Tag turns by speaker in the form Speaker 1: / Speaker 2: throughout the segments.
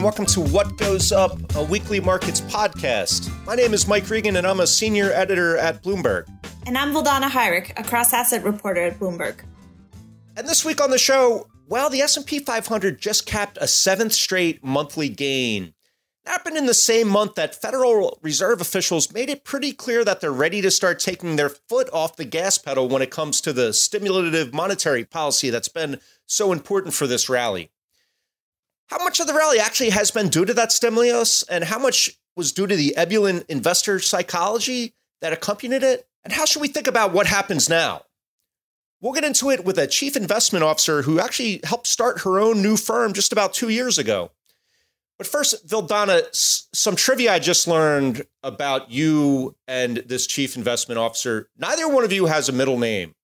Speaker 1: And welcome to What Goes Up, a weekly markets podcast. My name is Mike Regan, and I'm a senior editor at Bloomberg.
Speaker 2: And I'm Vildana Hajric, a cross-asset reporter at Bloomberg.
Speaker 1: And this week on the show, well, the S&P 500 just capped a seventh straight monthly gain. That happened in the same month that Federal Reserve officials made it pretty clear that they're ready to start taking their foot off the gas pedal when it comes to the stimulative monetary policy that's been so important for this rally. How much of the rally actually has been due to that stimulus, and how much was due to the ebullient investor psychology that accompanied it? And how should we think about what happens now? We'll get into it with a chief investment officer who actually helped start her own new firm just about two years ago. But first, Vildana, some trivia I just learned about you and this chief investment officer. Neither one of you has a middle name.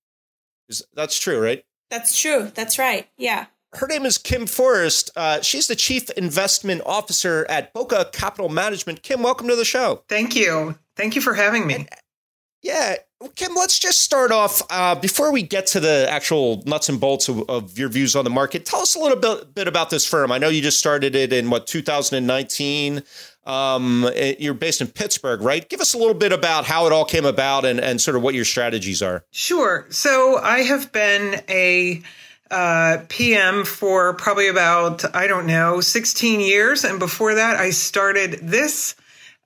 Speaker 1: Is that's true, right?
Speaker 2: That's true. That's right. Yeah
Speaker 1: her name is Kim Forrest. Uh, she's the chief investment officer at Bokeh Capital Management. Kim, welcome to the show.
Speaker 3: Thank you. Thank you for having me. And,
Speaker 1: yeah, Kim, let's just start off uh, before we get to the actual nuts and bolts of, of, your views on the market. Tell us a little bit, bit about this firm. I know you just started it in what 2019. Um, eh, you're based in Pittsburgh, right? Give us a little bit about how it all came about and, and sort of what your strategies are.
Speaker 3: Sure. So I have been a uh, PM for probably about, I don't know, 16 years. And before that, I started this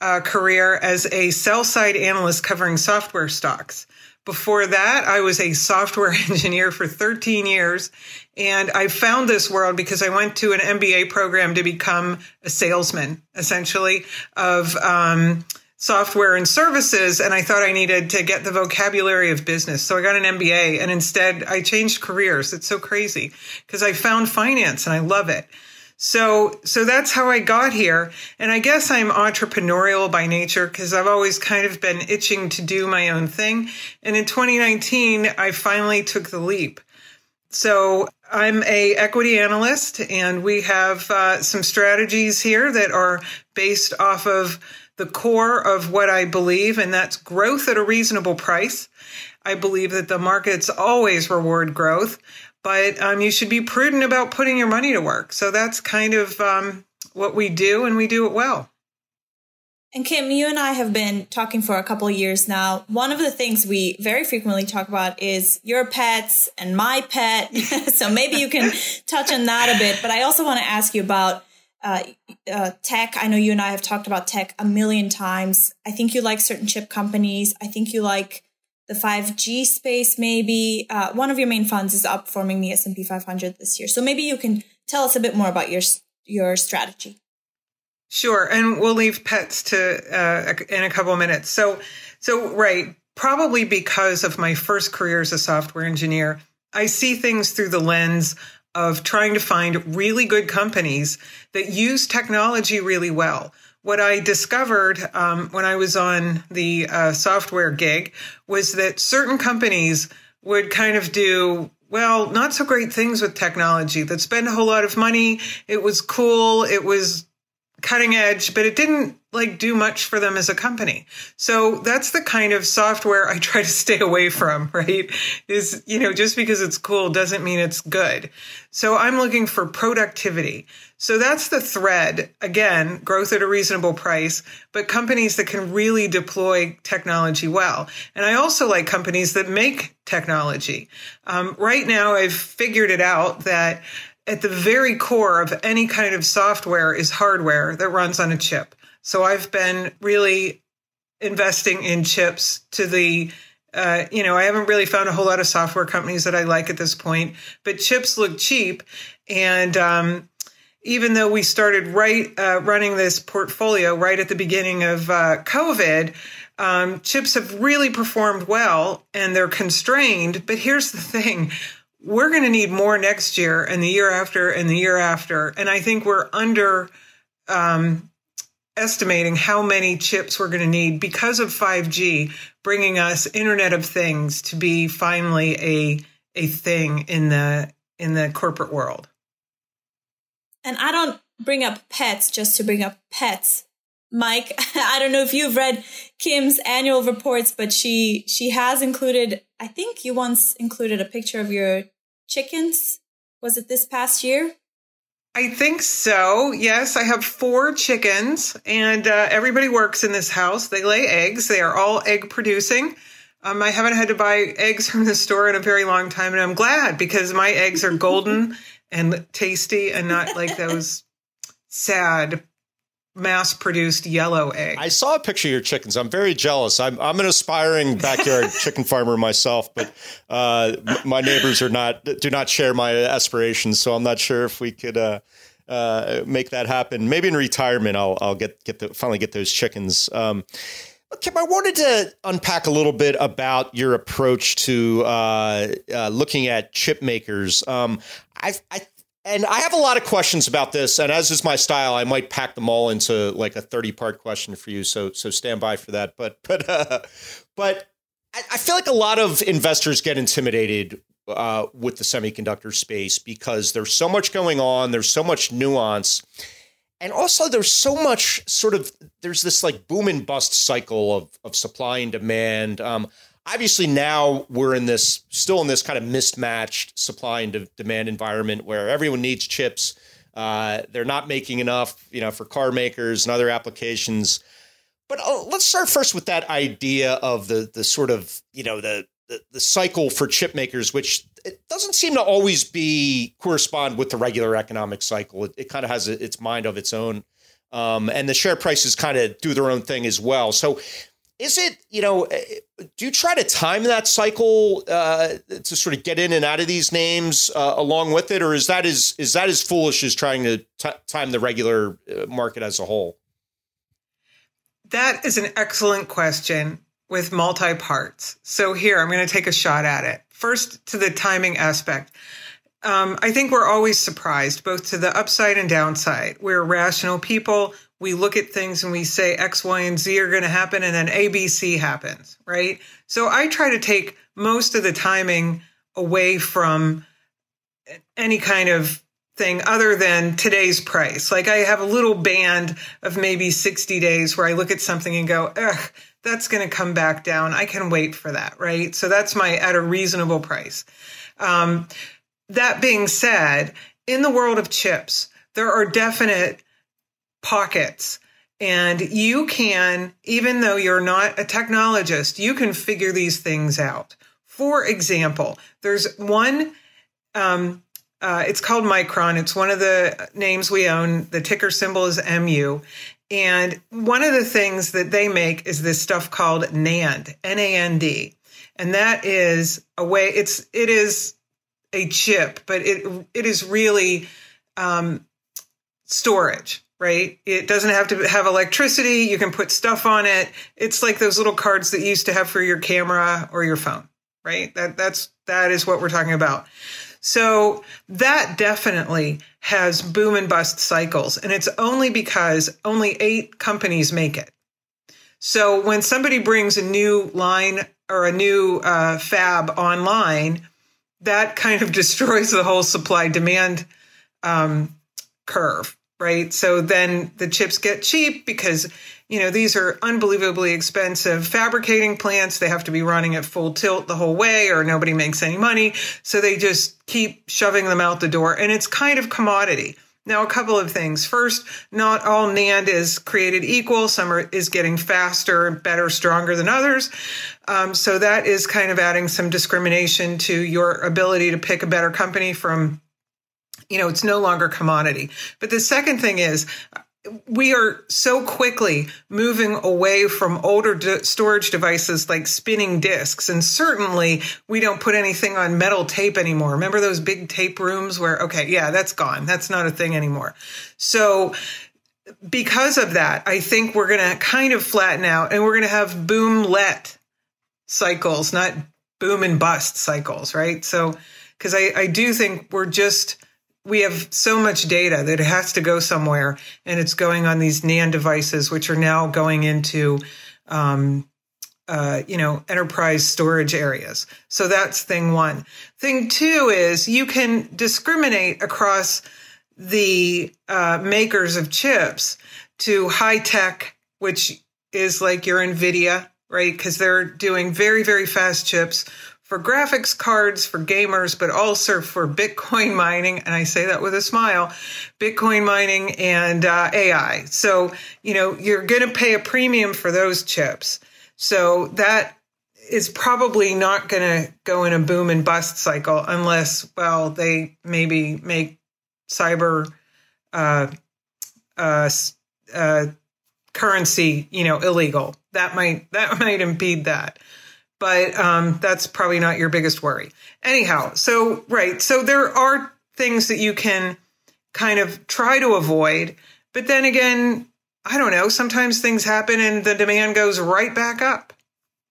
Speaker 3: uh, career as a sell side analyst covering software stocks. Before that, I was a software engineer for 13 years. And I found this world because I went to an MBA program to become a salesman, essentially, of um, software and services and I thought I needed to get the vocabulary of business. So I got an MBA and instead I changed careers. It's so crazy because I found finance and I love it. So, so that's how I got here. And I guess I'm entrepreneurial by nature because I've always kind of been itching to do my own thing. And in 2019, I finally took the leap. So I'm a equity analyst and we have uh, some strategies here that are based off of the core of what I believe, and that's growth at a reasonable price. I believe that the markets always reward growth, but um, you should be prudent about putting your money to work. So that's kind of um, what we do, and we do it well.
Speaker 2: And Kim, you and I have been talking for a couple of years now. One of the things we very frequently talk about is your pets and my pet. so maybe you can touch on that a bit. But I also want to ask you about uh, uh, tech. I know you and I have talked about tech a million times. I think you like certain chip companies. I think you like the 5G space. Maybe uh, one of your main funds is outperforming the S&P 500 this year. So maybe you can tell us a bit more about your your strategy.
Speaker 3: Sure, and we'll leave pets to uh, in a couple minutes. So, so right, probably because of my first career as a software engineer, I see things through the lens of trying to find really good companies that use technology really well. What I discovered um, when I was on the uh, software gig was that certain companies would kind of do well, not so great things with technology that spend a whole lot of money. It was cool. It was cutting edge, but it didn't like do much for them as a company. So that's the kind of software I try to stay away from, right? Is, you know, just because it's cool doesn't mean it's good. So I'm looking for productivity. So that's the thread. Again, growth at a reasonable price, but companies that can really deploy technology well. And I also like companies that make technology. Um, right now, I've figured it out that at the very core of any kind of software is hardware that runs on a chip. So I've been really investing in chips to the uh, you know, I haven't really found a whole lot of software companies that I like at this point, but chips look cheap. And, um, even though we started right uh, running this portfolio right at the beginning of uh, COVID, um, chips have really performed well and they're constrained. But here's the thing we're going to need more next year and the year after and the year after. And I think we're under um, estimating how many chips we're going to need because of 5G bringing us Internet of Things to be finally a a thing in the in the corporate world.
Speaker 2: And I don't bring up pets just to bring up pets. Mike, I don't know if you've read Kim's annual reports, but she she has included I think you once included a picture of your chickens. Was it this past year?
Speaker 3: I think so. Yes, I have four chickens, and uh, everybody works in this house. They lay eggs. They are all egg producing. Um, I haven't had to buy eggs from the store in a very long time, and I'm glad because my eggs are golden and tasty and not like those sad mass produced yellow eggs.
Speaker 1: I saw a picture of your chickens. I'm very jealous. I'm, I'm an aspiring backyard chicken farmer myself, but uh, my neighbors are not do not share my aspirations. So I'm not sure if we could uh, uh, make that happen. Maybe in retirement, I'll I'll get get the finally get those chickens. Um, Kim, I wanted to unpack a little bit about your approach to uh, uh, looking at chip makers. Um, I, I and I have a lot of questions about this, and as is my style, I might pack them all into like a thirty-part question for you. So, so stand by for that. But, but, uh, but I, I feel like a lot of investors get intimidated uh, with the semiconductor space because there's so much going on. There's so much nuance, and also there's so much sort of there's this like boom and bust cycle of of supply and demand. Um, obviously now we're in this still in this kind of mismatched supply and de- demand environment where everyone needs chips. Uh, they're not making enough, you know, for car makers and other applications. But uh, let's start first with that idea of the the sort of you know the, the the cycle for chip makers, which it doesn't seem to always be correspond with the regular economic cycle. It, it kind of has a, its mind of its own. Um, and the share prices kind of do their own thing as well. So is it you know eh, do you try to time that cycle uh, to sort of get in and out of these names uh, along with it? Or is that as is that as foolish as trying to t- time the regular uh, market as a whole?
Speaker 3: That is an excellent question with multi parts so here i'm going to take a shot at it. First to the timing aspect um, I think we're always surprised, both to the upside and downside. We're rational people we look at things and we say X, Y, and Z are going to happen, and then ABC happens, right? So I try to take most of the timing away from any kind of thing other than today's price. Like I have a little band of maybe 60 days where I look at something and go, ugh, that's going to come back down. I can wait for that, right? So that's my at a reasonable price. Um, that being said, in the world of chips, there are definite pockets. And you can, even though you're not a technologist, you can figure these things out. For example, there's one, um, uh, it's called Micron. It's one of the names we own. The ticker symbol is MU. And one of the things that they make is this stuff called NAND, N A N D. And that is a way, it's, it is a chip, but it, it is really, um, storage right? It doesn't have to have electricity. You can put stuff on it. It's like those little cards that you used to have for your camera or your phone, right? That that's that is what we're talking about. So that definitely has boom and bust cycles, and it's only because only eight companies make it. So when somebody brings a new line or a new uh, fab online, that kind of destroys the whole supply demand um, curve right? So then the chips get cheap because, you know, these are unbelievably expensive fabricating plants. They have to be running at full tilt the whole way or nobody makes any money. So they just keep shoving them out the door and it's kind of commodity. Now, a couple of things. First, not all NAND is created equal. Some are, is getting faster, better, stronger than others. Um, so that is kind of adding some discrimination to your ability to pick a better company from you know, it's no longer commodity. But the second thing is, we are so quickly moving away from older d- storage devices like spinning disks. And certainly we don't put anything on metal tape anymore. Remember those big tape rooms where, okay, yeah, that's gone. That's not a thing anymore. So because of that, I think we're going to kind of flatten out and we're going to have boom let cycles, not boom and bust cycles, right? So, because I, I do think we're just, we have so much data that it has to go somewhere and it's going on these NAND devices, which are now going into, um, uh, you know, enterprise storage areas. So that's thing one. Thing two is you can discriminate across the uh, makers of chips to high tech, which is like your NVIDIA, right? Because they're doing very, very fast chips for graphics cards for gamers, but also for Bitcoin mining. And I say that with a smile Bitcoin mining and uh, AI. So, you know, you're going to pay a premium for those chips. So that is probably not going to go in a boom and bust cycle unless, well, they maybe make cyber uh, uh, uh, currency, you know, illegal. That might that might impede that but um, that's probably not your biggest worry. Anyhow, so right, so there are things that you can kind of try to avoid, but then again, I don't know. Sometimes things happen and the demand goes right back up.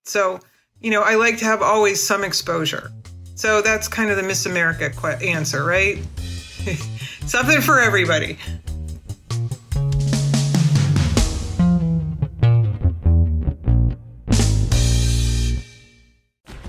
Speaker 3: So, you know, I like to have always some exposure. So that's kind of the Miss America answer, right? Something for everybody.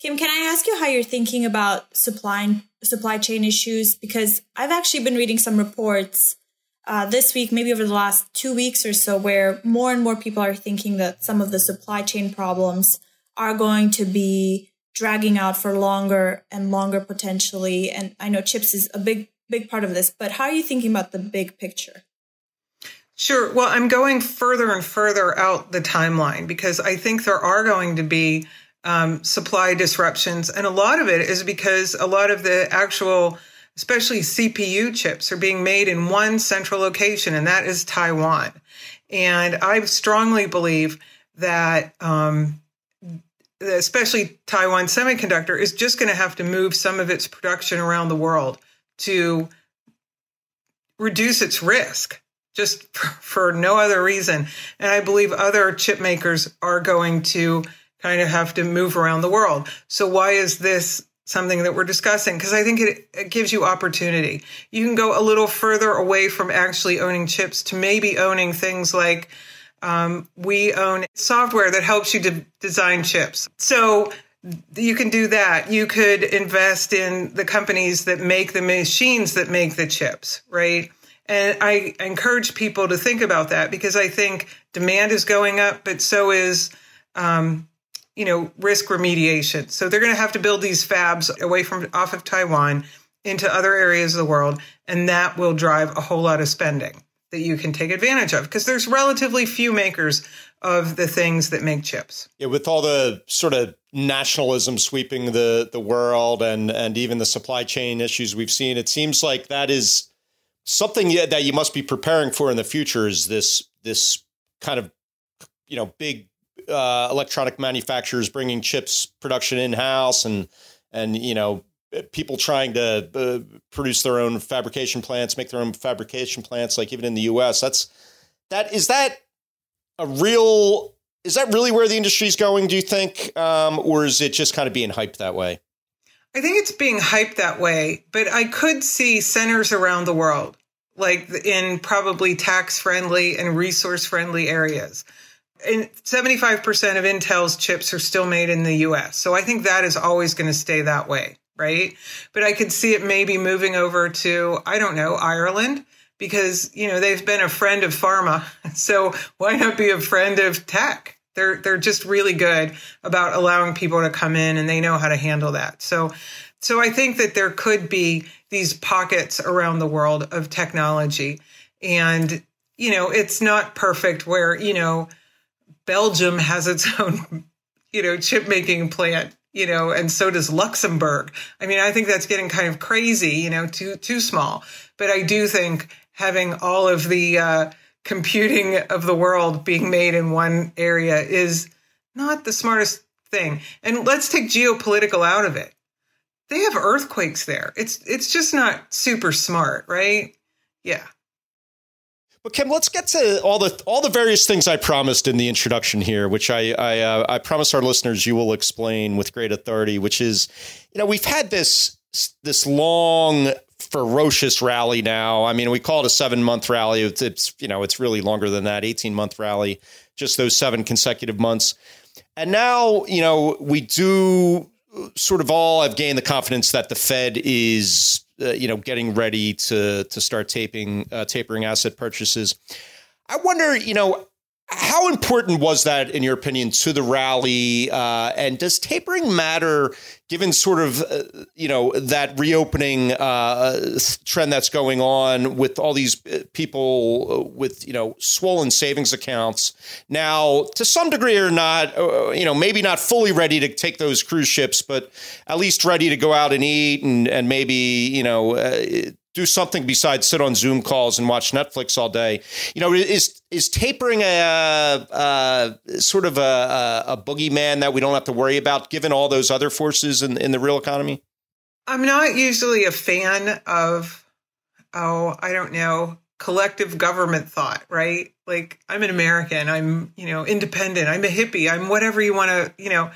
Speaker 2: Kim, can I ask you how you're thinking about supply supply chain issues? Because I've actually been reading some reports uh, this week, maybe over the last two weeks or so, where more and more people are thinking that some of the supply chain problems are going to be dragging out for longer and longer potentially. And I know chips is a big big part of this, but how are you thinking about the big picture?
Speaker 3: Sure. Well, I'm going further and further out the timeline because I think there are going to be um, supply disruptions. And a lot of it is because a lot of the actual, especially CPU chips, are being made in one central location, and that is Taiwan. And I strongly believe that, um, especially Taiwan Semiconductor, is just going to have to move some of its production around the world to reduce its risk just for, no other reason. And I believe other chip makers are going to kind of have to move around the world. So why is this something that we're discussing? Because I think it, it, gives you opportunity. You can go a little further away from actually owning chips to maybe owning things like um, we own software that helps you design chips. So you can do that. You could invest in the companies that make the machines that make the chips, right? And I encourage people to think about that because I think demand is going up, but so is um, you know, risk remediation. So they're going to have to build these fabs away from off of Taiwan into other areas of the world, and that will drive a whole lot of spending that you can take advantage of because there's relatively few makers of the things that make chips.
Speaker 1: Yeah, with all the sort of nationalism sweeping the the world and and even the supply chain issues we've seen, it seems like that is something that you must be preparing for in the future. Is this this kind of you know big uh, electronic manufacturers bringing chips production in house and and you know people trying to uh, produce their own fabrication plants, make their own fabrication plants, like even in the U.S. That's that is that a real is that really where the industry is going? Do you think, um, or is it just kind of being hyped that way?
Speaker 3: I think it's being hyped that way, but I could see centers around the world, like in probably tax friendly and resource friendly areas 75% of Intel's chips are still made in the US. So I think that is always going to stay that way, right? But I could see it maybe moving over to, I don't know, Ireland, because, you know, they've been a friend of pharma. So why not be a friend of tech? They're, they're just really good about allowing people to come in and they know how to handle that. So, so I think that there could be these pockets around the world of technology. And, you know, it's not perfect where, you know, Belgium has its own, you know, chip making plant, you know, and so does Luxembourg. I mean, I think that's getting kind of crazy, you know, too too small. But I do think having all of the uh, computing of the world being made in one area is not the smartest thing. And let's take geopolitical out of it. They have earthquakes there. It's it's just not super smart, right? Yeah.
Speaker 1: But Kim, let's get to all the all the various things I promised in the introduction here, which I I, uh, I promise our listeners you will explain with great authority. Which is, you know, we've had this this long ferocious rally now. I mean, we call it a seven month rally. It's, it's you know it's really longer than that, eighteen month rally, just those seven consecutive months. And now you know we do sort of all have gained the confidence that the Fed is uh, you know, getting ready to to start taping uh, tapering asset purchases. I wonder, you know, how important was that, in your opinion, to the rally? Uh, and does tapering matter, given sort of uh, you know that reopening uh, trend that's going on with all these uh, people uh, with you know swollen savings accounts now, to some degree or not, uh, you know, maybe not fully ready to take those cruise ships, but at least ready to go out and eat and and maybe you know do something besides sit on Zoom calls and watch Netflix all day. You know, is is tapering a, a sort of a, a boogeyman that we don't have to worry about, given all those other forces in, in the real economy?
Speaker 3: I'm not usually a fan of, oh, I don't know, collective government thought, right? Like I'm an American, I'm, you know, independent, I'm a hippie, I'm whatever you want to, you know.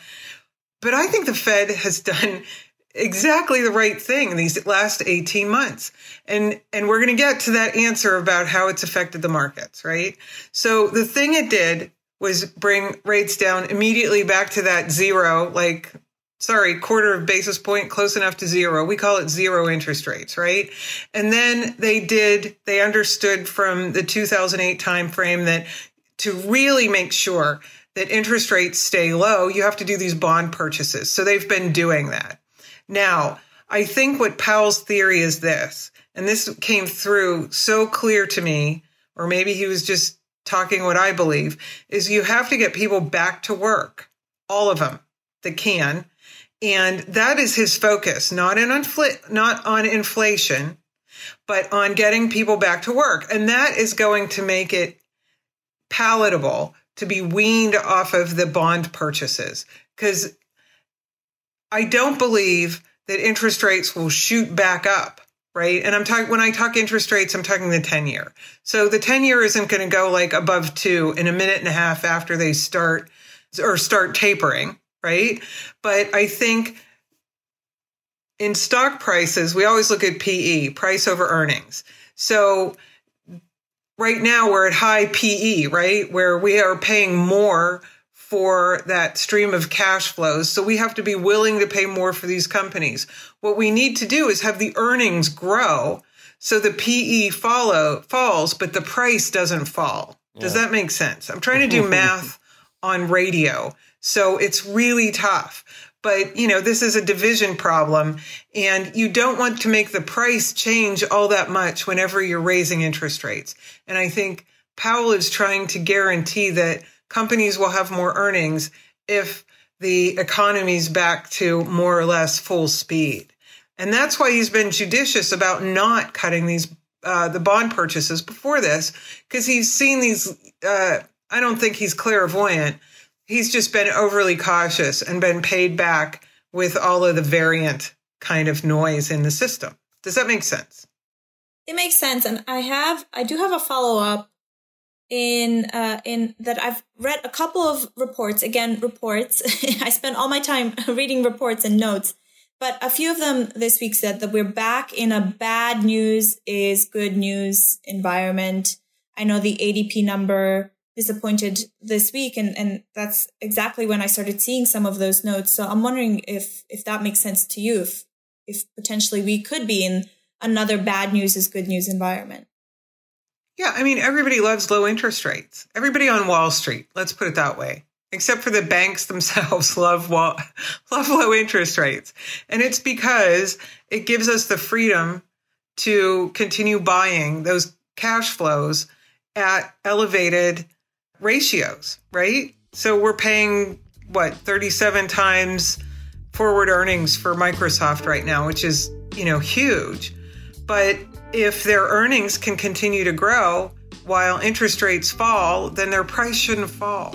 Speaker 3: But I think the Fed has done exactly the right thing these last 18 months. And and we're going to get to that answer about how it's affected the markets, right? So the thing it did was bring rates down immediately back to that zero like sorry, quarter of basis point close enough to zero. We call it zero interest rates, right? And then they did they understood from the 2008 timeframe that to really make sure that interest rates stay low, you have to do these bond purchases. So they've been doing that. Now, I think what Powell's theory is this, and this came through so clear to me, or maybe he was just talking what I believe, is you have to get people back to work, all of them that can. And that is his focus, not in infl- not on inflation, but on getting people back to work. And that is going to make it palatable to be weaned off of the bond purchases. Because I don't believe that interest rates will shoot back up, right? And I'm talking, when I talk interest rates, I'm talking the 10 year. So the 10 year isn't going to go like above two in a minute and a half after they start or start tapering, right? But I think in stock prices, we always look at PE, price over earnings. So right now we're at high PE, right? Where we are paying more for that stream of cash flows. So we have to be willing to pay more for these companies. What we need to do is have the earnings grow so the PE follow falls, but the price doesn't fall. Does that make sense? I'm trying to do math on radio. So it's really tough. But, you know, this is a division problem and you don't want to make the price change all that much whenever you're raising interest rates. And I think Powell is trying to guarantee that companies will have more earnings if the economy's back to more or less full speed. And that's why he's been judicious about not cutting these uh, the bond purchases before this, because he's seen these. Uh, I don't think he's clairvoyant. He's just been overly cautious and been paid back with all of the variant kind of noise in the system. Does that make sense?
Speaker 2: It makes sense, and I have I do have a follow up in uh, in that I've read a couple of reports. Again, reports. I spent all my time reading reports and notes, but a few of them this week said that we're back in a bad news is good news environment. I know the ADP number disappointed this week, and and that's exactly when I started seeing some of those notes. So I'm wondering if if that makes sense to you. If if potentially we could be in another bad news is good news environment.
Speaker 3: Yeah, I mean, everybody loves low interest rates. Everybody on Wall Street, let's put it that way, except for the banks themselves, love wall, love low interest rates, and it's because it gives us the freedom to continue buying those cash flows at elevated ratios, right? So we're paying what 37 times forward earnings for Microsoft right now, which is, you know, huge. But if their earnings can continue to grow while interest rates fall, then their price shouldn't fall.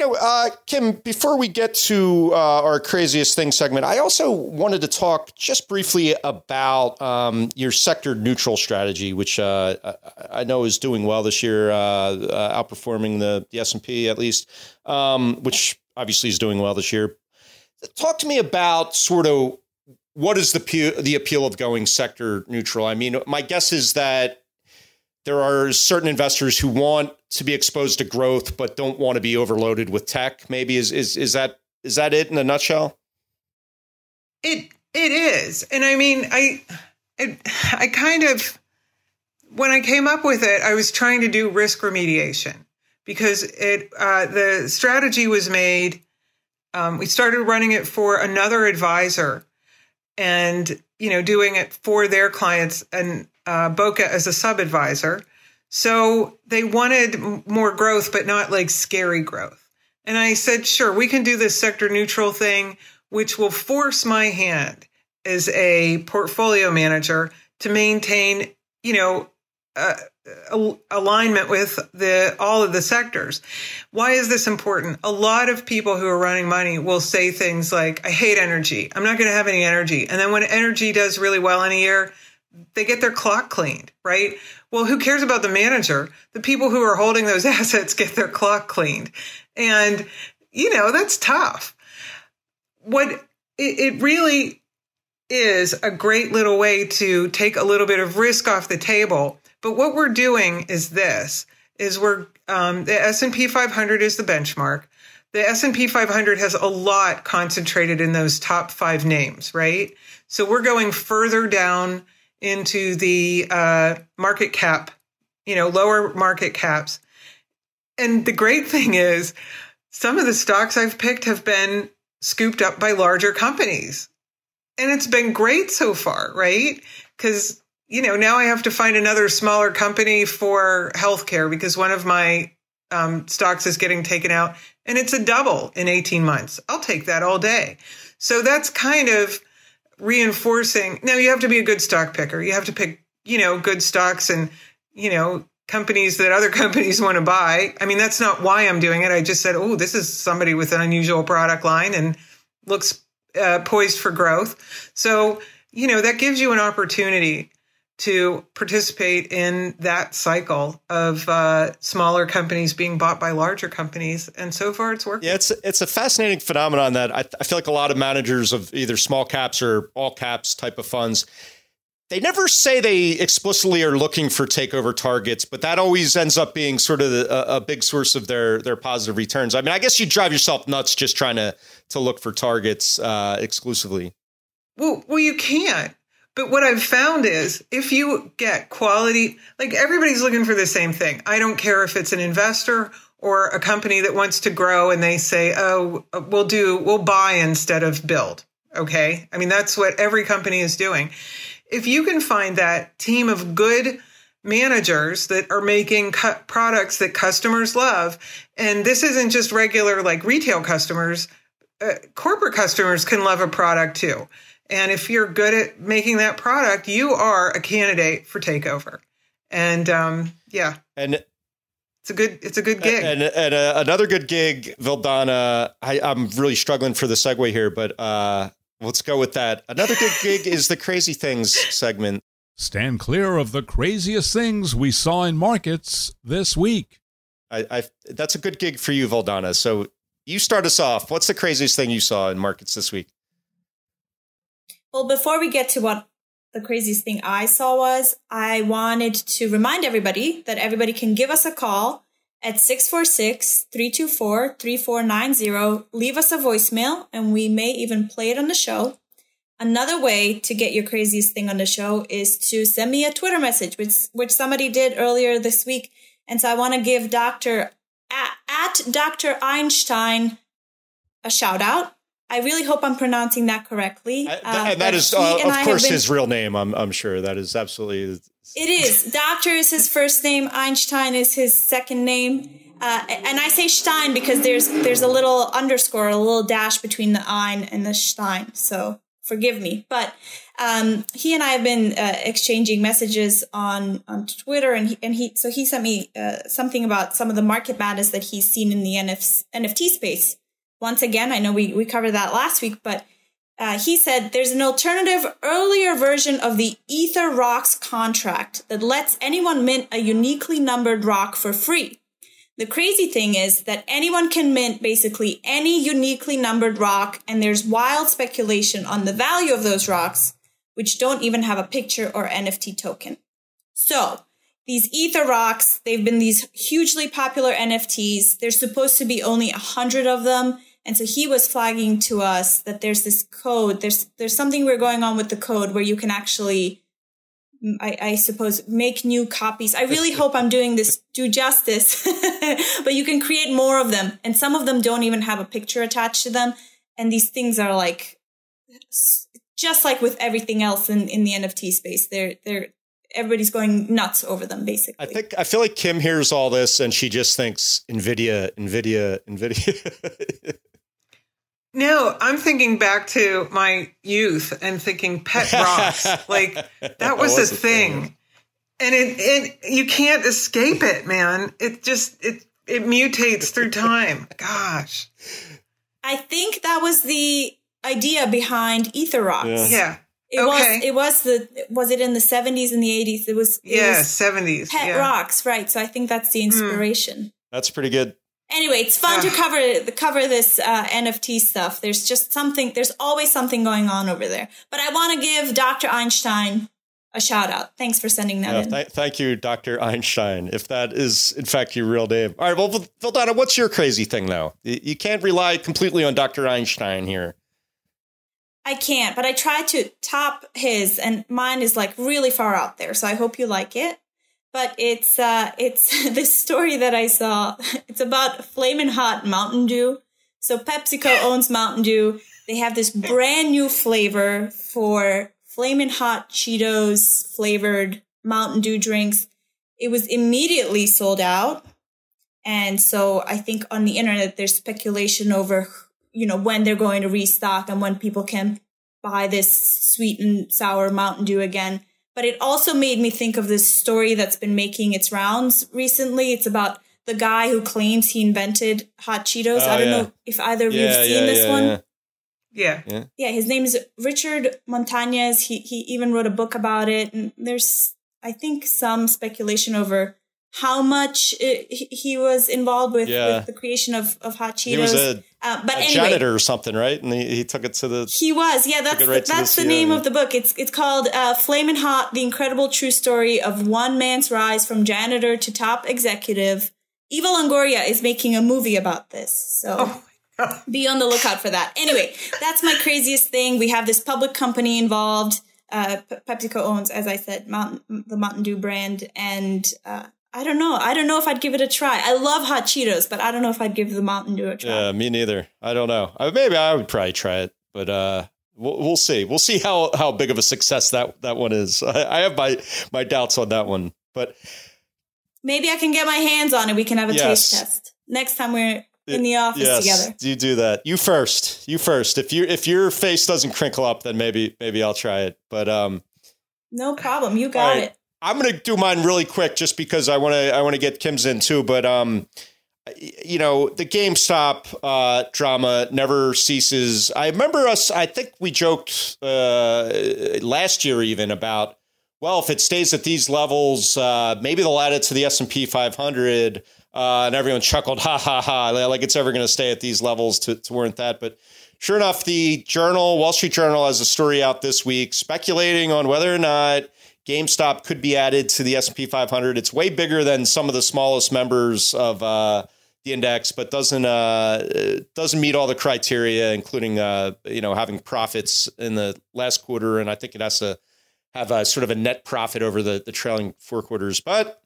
Speaker 1: You know, uh, Kim, before we get to uh, our craziest thing segment, I also wanted to talk just briefly about um, your sector neutral strategy, which uh, I know is doing well this year, uh, uh, outperforming the, the S and P at least, um, which obviously is doing well this year. Talk to me about sort of what is the the appeal of going sector neutral. I mean, my guess is that there are certain investors who want to be exposed to growth but don't want to be overloaded with tech. Maybe is is is that is that it in a nutshell?
Speaker 3: It it is. And i mean i it, i kind of when i came up with it i was trying to do risk remediation because it uh, the strategy was made um, we started running it for another advisor and you know doing it for their clients and uh, Bokeh as a sub advisor. So they wanted more growth, but not like scary growth. And I said, sure, we can do this sector neutral thing, which will force my hand as a portfolio manager to maintain, you know, uh, alignment with the all of the sectors. Why is this important? A lot of people who are running money will say things like, "I hate energy. I'm not going to have any energy." And then when energy does really well in a year, they get their clock cleaned, right? Well, who cares about the manager? The people who are holding those assets get their clock cleaned. And, you know, that's tough. What it, it really is a great little way to take a little bit of risk off the table. But what we're doing is this is we're um, the S&P 500 is the benchmark. The S&P 500 has a lot concentrated in those top 5 names, right? So we're going further down into the uh, market cap, you know, lower market caps. And the great thing is, some of the stocks I've picked have been scooped up by larger companies. And it's been great so far, right? Because, you know, now I have to find another smaller company for healthcare because one of my um, stocks is getting taken out and it's a double in 18 months. I'll take that all day. So that's kind of reinforcing. Now you have to be a good stock picker. You have to pick, you know, good stocks and, you know, companies that other companies want to buy. I mean, that's not why I'm doing it. I just said, oh, this is somebody with an unusual product line and looks uh, poised for growth. So, you know, that gives you an opportunity to participate in that cycle of uh, smaller companies being bought by larger companies. And so far, it's working.
Speaker 1: Yeah, it's it's a fascinating phenomenon that I, I feel like a lot of managers of either small caps or all caps type of funds. They never say they explicitly are looking for takeover targets, but that always ends up being sort of a, a big source of their their positive returns. I mean, I guess you drive yourself nuts just trying to to look for targets uh, exclusively.
Speaker 3: Well, well, you can't but what I've found is if you get quality, like everybody's looking for the same thing. I don't care if it's an investor or a company that wants to grow and they say, oh, we'll do, we'll buy instead of build. Okay. I mean, that's what every company is doing. If you can find that team of good managers that are making products that customers love, and this isn't just regular like retail customers, uh, corporate customers can love a product too And if you're good at making that product, you are a candidate for takeover. And um, yeah,
Speaker 1: and
Speaker 3: it's a good it's a good gig.
Speaker 1: And, and uh, another good gig, Vildana. I, I'm really struggling for the segue here, but uh, let's go with that. Another good gig is the Crazy Things segment.
Speaker 4: Stand clear of the craziest things we saw in markets this week.
Speaker 1: I, I that's a good gig for you, Vildana. So you start us off. What's the craziest thing you saw in markets this week?
Speaker 2: Well, before we get to what the craziest thing I saw was, I wanted to remind everybody that everybody can give us a call at 646 324 3490. Leave us a voicemail and we may even play it on the show. Another way to get your craziest thing on the show is to send me a Twitter message, which, which somebody did earlier this week. And so I want to give Dr. At, at Dr. Einstein a shout out I really hope I'm pronouncing that correctly.
Speaker 1: Uh, and that is, uh, of course, been, his real name. I'm, I'm sure that is absolutely.
Speaker 2: It is. Doctor is his first name. Einstein is his second name. Uh, and I say Stein because there's there's a little underscore, a little dash between the Ein and the Stein. So forgive me. But um, he and I have been uh, exchanging messages on on Twitter, and he, and he so he sent me uh, something about some of the market madness that he's seen in the NF, NFT space once again, I know we, we covered that last week, but uh, he said there's an alternative earlier version of the Ether Rocks contract that lets anyone mint a uniquely numbered rock for free. The crazy thing is that anyone can mint basically any uniquely numbered rock, and there's wild speculation on the value of those rocks, which don't even have a picture or NFT token. So, these Ether rocks, they've been these hugely popular NFTs. There's supposed to be only a hundred of them. And so he was flagging to us that there's this code. There's there's something we're going on with the code where you can actually, I, I suppose, make new copies. I really hope I'm doing this do justice, but you can create more of them, and some of them don't even have a picture attached to them. And these things are like, just like with everything else in in the NFT space, they're they're everybody's going nuts over them basically.
Speaker 1: I think I feel like Kim hears all this and she just thinks Nvidia, Nvidia, Nvidia.
Speaker 3: No, I'm thinking back to my youth and thinking pet rocks. like that was, was a thing. thing. And it, it you can't escape it, man. It just it it mutates through time. Gosh.
Speaker 2: I think that was the idea behind Ether Rocks.
Speaker 3: Yeah. yeah.
Speaker 2: It okay. was it was the was it in the 70s and the 80s? It was
Speaker 3: it Yeah, was 70s.
Speaker 2: Pet
Speaker 3: yeah.
Speaker 2: Rocks, right. So I think that's the hmm. inspiration. Mm.
Speaker 1: That's pretty good.
Speaker 2: Anyway, it's fun to cover cover this uh, NFT stuff. There's just something. There's always something going on over there. But I want to give Dr. Einstein a shout out. Thanks for sending that yeah, in.
Speaker 1: Th- thank you, Dr. Einstein. If that is in fact your real name. All right. Well, Vildana, what's your crazy thing though? You can't rely completely on Dr. Einstein here.
Speaker 2: I can't, but I tried to top his, and mine is like really far out there. So I hope you like it but it's uh, it's this story that I saw. It's about flaming hot Mountain Dew. So PepsiCo owns Mountain Dew. They have this brand new flavor for flaming hot Cheetos flavored Mountain Dew drinks. It was immediately sold out. And so I think on the internet there's speculation over you know when they're going to restock and when people can buy this sweet and sour Mountain Dew again but it also made me think of this story that's been making its rounds recently. It's about the guy who claims he invented hot Cheetos. Oh, I don't yeah. know if either of yeah, you've seen yeah, this one.
Speaker 3: Yeah.
Speaker 2: yeah. Yeah, his name is Richard Montañez. He he even wrote a book about it and there's I think some speculation over how much it, he was involved with, yeah. with, the creation of, of hot Cheetos. He was
Speaker 1: a, uh, but a anyway, janitor or something, right? And he, he took it to the.
Speaker 2: He was, yeah. That's right the, that's the, the name of the book. It's it's called uh, "Flamin' Hot: The Incredible True Story of One Man's Rise from Janitor to Top Executive." Eva Longoria is making a movie about this, so. Oh. Be on the lookout for that. Anyway, that's my craziest thing. We have this public company involved. Uh, PepsiCo owns, as I said, Mountain, the Mountain Dew brand, and uh, I don't know. I don't know if I'd give it a try. I love hot Cheetos, but I don't know if I'd give the Mountain Dew a try.
Speaker 1: Yeah, me neither. I don't know. I, maybe I would probably try it, but uh, we'll, we'll see. We'll see how how big of a success that that one is. I, I have my my doubts on that one, but
Speaker 2: maybe I can get my hands on it. We can have a yes. taste test next time we're in the office
Speaker 1: yes,
Speaker 2: together.
Speaker 1: You do that. You first. You first. If you if your face doesn't crinkle up, then maybe maybe I'll try it. But um,
Speaker 2: no problem. You got right. it.
Speaker 1: I'm gonna do mine really quick, just because I want to I want to get Kim's in too. But um, you know, the GameStop uh, drama never ceases. I remember us. I think we joked uh, last year even about well, if it stays at these levels, uh, maybe they'll add it to the S and P 500. Uh, and everyone chuckled, ha ha ha, like it's ever going to stay at these levels to, to warrant that. But sure enough, the Journal, Wall Street Journal, has a story out this week speculating on whether or not GameStop could be added to the S&P 500. It's way bigger than some of the smallest members of uh, the index, but doesn't uh, doesn't meet all the criteria, including uh, you know having profits in the last quarter, and I think it has to have a sort of a net profit over the the trailing four quarters. But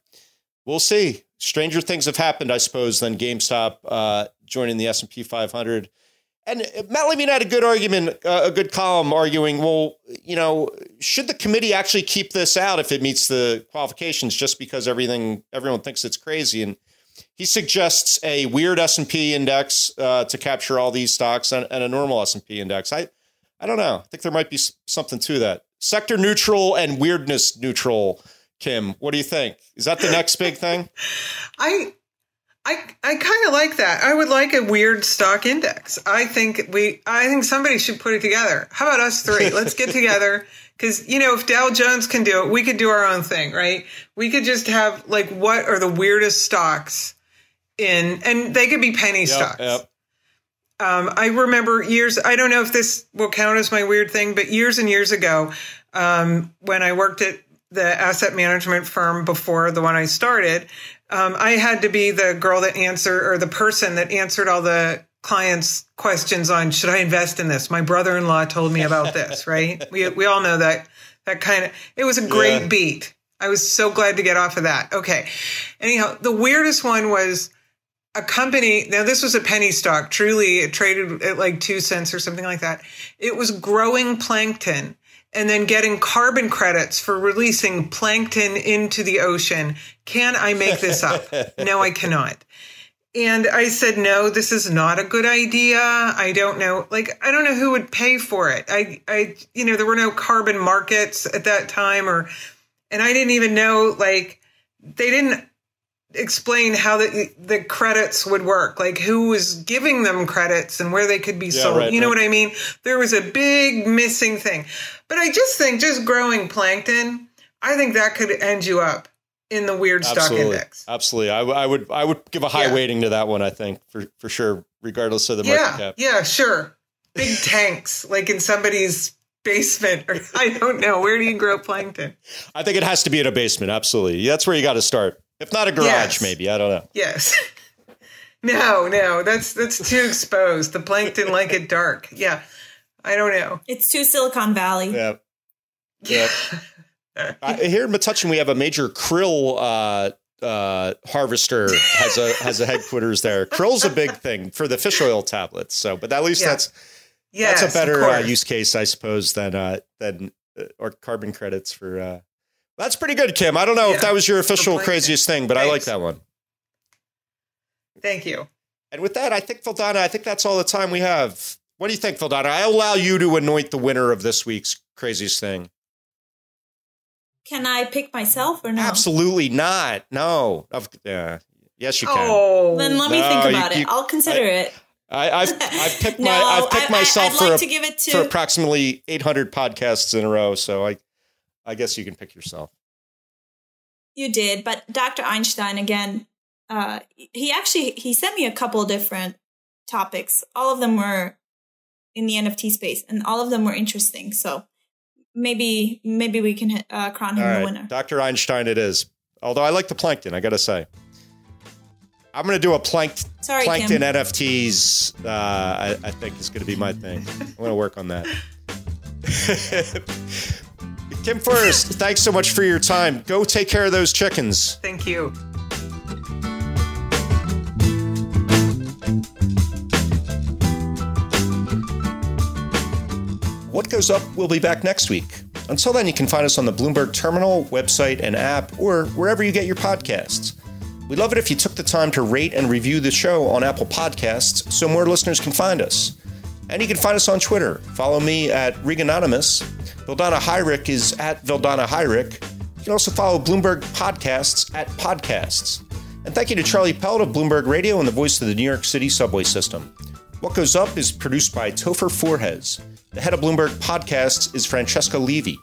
Speaker 1: we'll see. Stranger things have happened, I suppose, than GameStop uh, joining the S and P 500. And Matt Levine had a good argument, uh, a good column arguing, well, you know, should the committee actually keep this out if it meets the qualifications, just because everything everyone thinks it's crazy? And he suggests a weird S and P index uh, to capture all these stocks and, and a normal S and P index. I, I don't know. I think there might be something to that. Sector neutral and weirdness neutral Kim, what do you think? Is that the next big thing?
Speaker 3: I I I kind of like that. I would like a weird stock index. I think we I think somebody should put it together. How about us three? Let's get together cuz you know if Dow Jones can do it, we could do our own thing, right? We could just have like what are the weirdest stocks in and they could be penny yep, stocks. Yep. Um, I remember years, I don't know if this will count as my weird thing, but years and years ago, um, when I worked at the asset management firm before the one I started, um, I had to be the girl that answered or the person that answered all the clients' questions on should I invest in this? My brother-in-law told me about this, right? We we all know that that kind of it was a great yeah. beat. I was so glad to get off of that. Okay. Anyhow, the weirdest one was a company. Now, this was a penny stock. Truly, it traded at like two cents or something like that. It was growing plankton and then getting carbon credits for releasing plankton into the ocean. Can I make this up? no, I cannot. And I said, no, this is not a good idea. I don't know. Like, I don't know who would pay for it. I, I, you know, there were no carbon markets at that time or, and I didn't even know, like, they didn't explain how the the credits would work, like who was giving them credits and where they could be yeah, sold. Right, you know right. what I mean? There was a big missing thing. But I just think just growing plankton, I think that could end you up in the weird Absolutely. stock index.
Speaker 1: Absolutely. I, w- I would I would give a high yeah. weighting to that one, I think, for for sure, regardless of the market
Speaker 3: yeah,
Speaker 1: cap.
Speaker 3: Yeah, sure. Big tanks, like in somebody's basement or I don't know. Where do you grow plankton?
Speaker 1: I think it has to be in a basement, absolutely. That's where you got to start. If not a garage, yes. maybe. I don't know.
Speaker 3: Yes. no, no, that's that's too exposed. The plankton like it dark. Yeah. I don't know.
Speaker 2: It's too Silicon Valley.
Speaker 1: Yeah. Yeah. I, here in Metuchen, we have a major krill uh, uh, harvester has a has a headquarters there. Krill's a big thing for the fish oil tablets. So, but at least yeah. that's yes, that's a better uh, use case, I suppose, than uh, than uh, or carbon credits for uh, that's pretty good, Kim. I don't know yeah. if that was your official craziest thing, but Thanks. I like that one.
Speaker 3: Thank you.
Speaker 1: And with that, I think, Vildana, I think that's all the time we have. What do you think, Vildana? I allow you to anoint the winner of this week's craziest thing.
Speaker 2: Can I pick myself or no?
Speaker 1: Absolutely not. No. Uh, yes, you can.
Speaker 2: Oh, then let me no, think about you, it. I'll consider
Speaker 1: I,
Speaker 2: it.
Speaker 1: I, have I've picked no, my I've picked I, myself I, like for, a, to... for approximately 800 podcasts in a row. So I I guess you can pick yourself.
Speaker 2: You did, but Dr. Einstein again. Uh, he actually he sent me a couple different topics. All of them were in the NFT space, and all of them were interesting. So maybe maybe we can uh, crown him right. the winner.
Speaker 1: Dr. Einstein, it is. Although I like the plankton, I gotta say. I'm gonna do a plank- Sorry, plankton Kim. NFTs. Uh, I, I think is gonna be my thing. I'm gonna work on that. Kim Forrest, thanks so much for your time. Go take care of those chickens.
Speaker 3: Thank you.
Speaker 1: What Goes Up we will be back next week. Until then, you can find us on the Bloomberg Terminal, website, and app, or wherever you get your podcasts. We'd love it if you took the time to rate and review the show on Apple Podcasts so more listeners can find us. And you can find us on Twitter. Follow me at Reganonymous. Vildana Hajric is at Vildana Hajric. You can also follow Bloomberg Podcasts at Podcasts. And thank you to Charlie Pellett of Bloomberg Radio and the voice of the New York City subway system. What Goes Up is produced by Topher Forhecz. The head of Bloomberg Podcasts is Francesca Levy.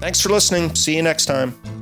Speaker 1: Thanks for listening. See you next time.